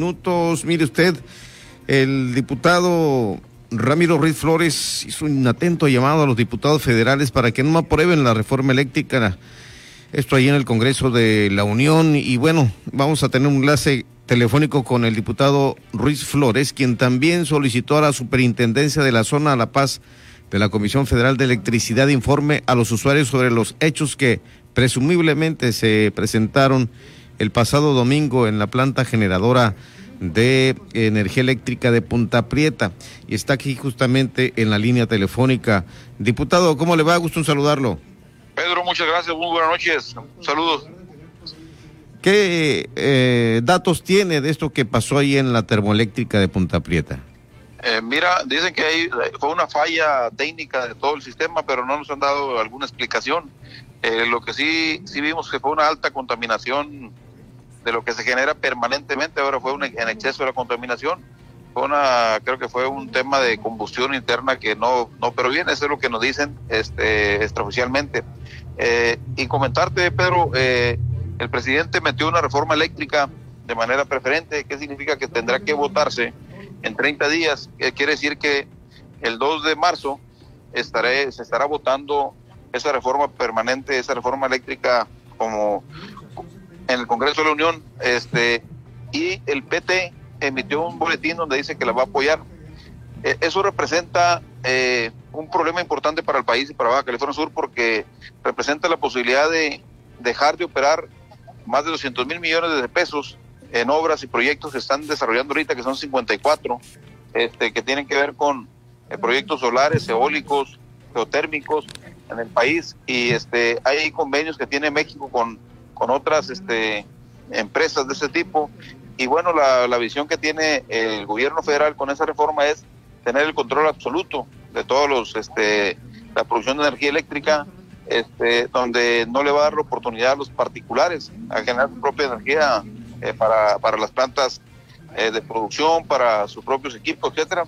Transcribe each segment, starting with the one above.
minutos, mire usted, el diputado Ramiro Ruiz Flores hizo un atento llamado a los diputados federales para que no aprueben la reforma eléctrica. Esto ahí en el Congreso de la Unión. Y bueno, vamos a tener un enlace telefónico con el diputado Ruiz Flores, quien también solicitó a la Superintendencia de la Zona La Paz de la Comisión Federal de Electricidad informe a los usuarios sobre los hechos que presumiblemente se presentaron el pasado domingo en la planta generadora de energía eléctrica de Punta Prieta y está aquí justamente en la línea telefónica. Diputado, ¿cómo le va? Gusto en saludarlo. Pedro, muchas gracias, muy buenas noches, saludos. ¿Qué eh, datos tiene de esto que pasó ahí en la termoeléctrica de Punta Prieta? Eh, mira, dicen que ahí fue una falla técnica de todo el sistema, pero no nos han dado alguna explicación. Eh, lo que sí, sí vimos que fue una alta contaminación de lo que se genera permanentemente, ahora fue un, en exceso de la contaminación, una, creo que fue un tema de combustión interna que no, no, pero bien, eso es lo que nos dicen este, extraoficialmente. Eh, y comentarte, Pedro, eh, el presidente metió una reforma eléctrica de manera preferente, ¿qué significa? Que tendrá que votarse en 30 días, quiere decir que el 2 de marzo estaré, se estará votando esa reforma permanente, esa reforma eléctrica como en el Congreso de la Unión, este, y el PT emitió un boletín donde dice que la va a apoyar. E, eso representa eh, un problema importante para el país y para Baja California Sur porque representa la posibilidad de dejar de operar más de 200 mil millones de pesos en obras y proyectos que están desarrollando ahorita, que son 54, este, que tienen que ver con eh, proyectos solares, eólicos, geotérmicos en el país. Y este, hay convenios que tiene México con con otras este, empresas de ese tipo. Y bueno, la, la visión que tiene el gobierno federal con esa reforma es tener el control absoluto de todos los, este, la producción de energía eléctrica, este, donde no le va a dar la oportunidad a los particulares a generar su propia energía eh, para, para las plantas eh, de producción, para sus propios equipos, etcétera.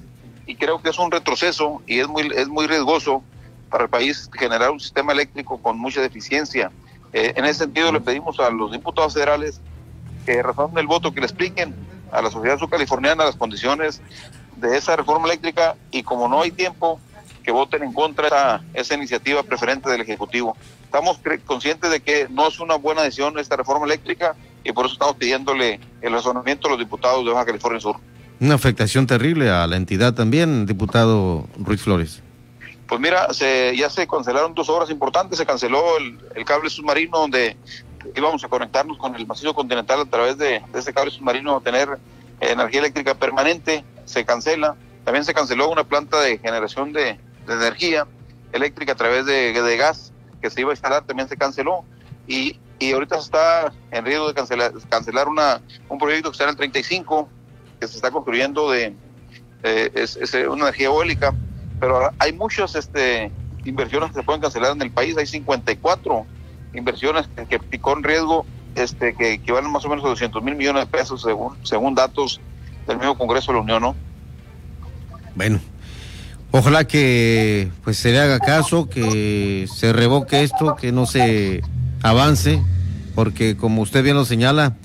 Y creo que es un retroceso y es muy, es muy riesgoso para el país generar un sistema eléctrico con mucha deficiencia eh, en ese sentido, le pedimos a los diputados federales que razonen el voto, que le expliquen a la sociedad subcaliforniana las condiciones de esa reforma eléctrica y como no hay tiempo, que voten en contra de esa, iniciativa preferente del Ejecutivo. Estamos conscientes de que no es una buena decisión esta reforma eléctrica y por eso estamos pidiéndole el razonamiento a los diputados de Baja California Sur. Una afectación terrible a la entidad también, diputado Ruiz Flores. Pues mira, se, ya se cancelaron dos obras importantes, se canceló el, cable submarino donde íbamos a conectarnos con el macizo continental a través de, ese cable submarino, a tener energía eléctrica permanente, se cancela. También se canceló una planta de generación de, energía eléctrica a través de, gas que se iba a instalar, también se canceló. Y, y ahorita se está en riesgo de cancelar, cancelar una, un proyecto que está en el 35, que se está construyendo de eh, es, una energía eólica pero hay muchas este, inversiones que se pueden cancelar en el país, hay 54 inversiones que, picó en riesgo, este, que equivalen más o menos a 200 mil millones de pesos según, según datos del mismo Congreso de la Unión, ¿no? Bueno, ojalá que pues se le haga caso, que se revoque esto, que no se avance, porque como usted bien lo señala,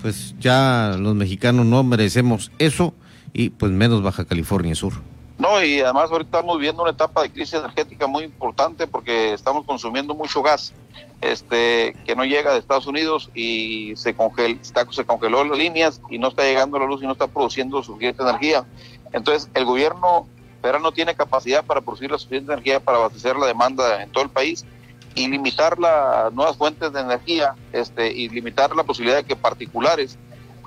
pues ya los mexicanos no merecemos eso y pues menos Baja California Sur. No, y además ahorita estamos viviendo una etapa de crisis energética muy importante porque estamos consumiendo mucho gas este que no llega de Estados Unidos y se, congel, se congeló las líneas y no está llegando la luz y no está produciendo suficiente energía. Entonces, el gobierno federal no tiene capacidad para producir la suficiente energía para abastecer la demanda en todo el país y limitar las nuevas fuentes de energía este, y limitar la posibilidad de que particulares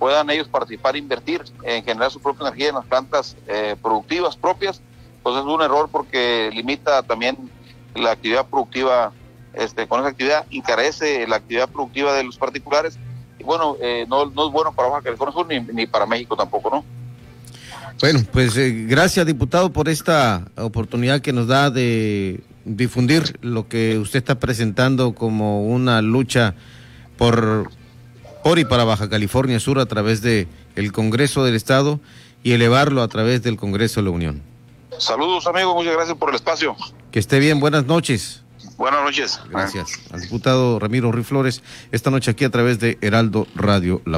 puedan ellos participar invertir en generar su propia energía en las plantas eh, productivas propias, pues es un error porque limita también la actividad productiva, este, con esa actividad encarece la actividad productiva de los particulares y bueno, eh, no, no, es bueno para Baja California Sur ni, ni para México tampoco, ¿no? Bueno, pues eh, gracias diputado por esta oportunidad que nos da de difundir lo que usted está presentando como una lucha por por y para Baja California Sur a través de el Congreso del Estado y elevarlo a través del Congreso de la Unión. Saludos amigos, muchas gracias por el espacio. Que esté bien, buenas noches. Buenas noches. Gracias. Al diputado Ramiro Riflores, esta noche aquí a través de Heraldo Radio. La